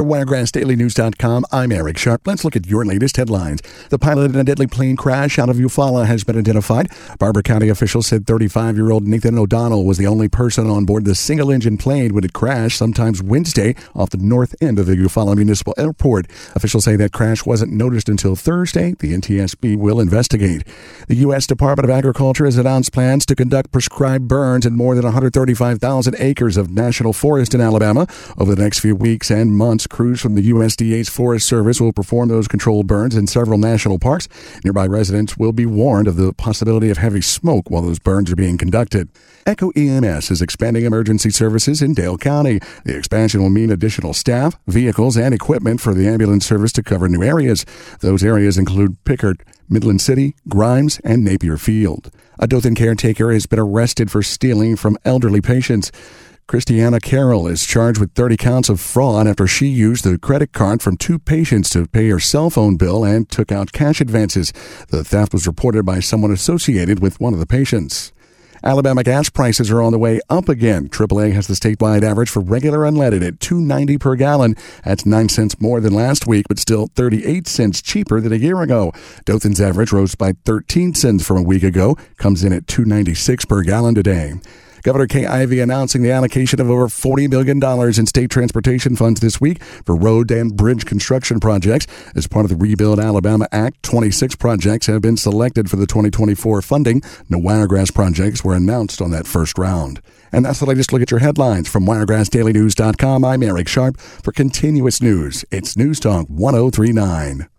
For WiregrassDailyNews.com, I'm Eric Sharp. Let's look at your latest headlines. The pilot in a deadly plane crash out of Eufaula has been identified. Barbour County officials said 35 year old Nathan O'Donnell was the only person on board the single engine plane when it crashed sometimes Wednesday off the north end of the Eufaula Municipal Airport. Officials say that crash wasn't noticed until Thursday. The NTSB will investigate. The U.S. Department of Agriculture has announced plans to conduct prescribed burns in more than 135,000 acres of national forest in Alabama over the next few weeks and months crews from the USDA's Forest Service will perform those controlled burns in several national parks. Nearby residents will be warned of the possibility of heavy smoke while those burns are being conducted. Echo EMS is expanding emergency services in Dale County. The expansion will mean additional staff, vehicles, and equipment for the ambulance service to cover new areas. Those areas include Pinckard, Midland City, Grimes, and Napier Field. A Dothan caretaker has been arrested for stealing from elderly patients. Christiana Carroll is charged with 30 counts of fraud after she used the credit card from two patients to pay her cell phone bill and took out cash advances. The theft was reported by someone associated with one of the patients. Alabama gas prices are on the way up again. AAA has the statewide average for regular unleaded at 2.90 per gallon. That's 9 cents more than last week, but still 38 cents cheaper than a year ago. Dothan's average rose by 13 cents from a week ago, comes in at 2.96 per gallon today. Governor Kay Ivey announcing the allocation of over $40 million in state transportation funds this week for road and bridge construction projects. As part of the Rebuild Alabama Act, 26 projects have been selected for the 2024 funding. No Wiregrass projects were announced on that first round. And that's the latest look at your headlines from WiregrassDailyNews.com. I'm Eric Sharp. For continuous news, it's News Talk 1039.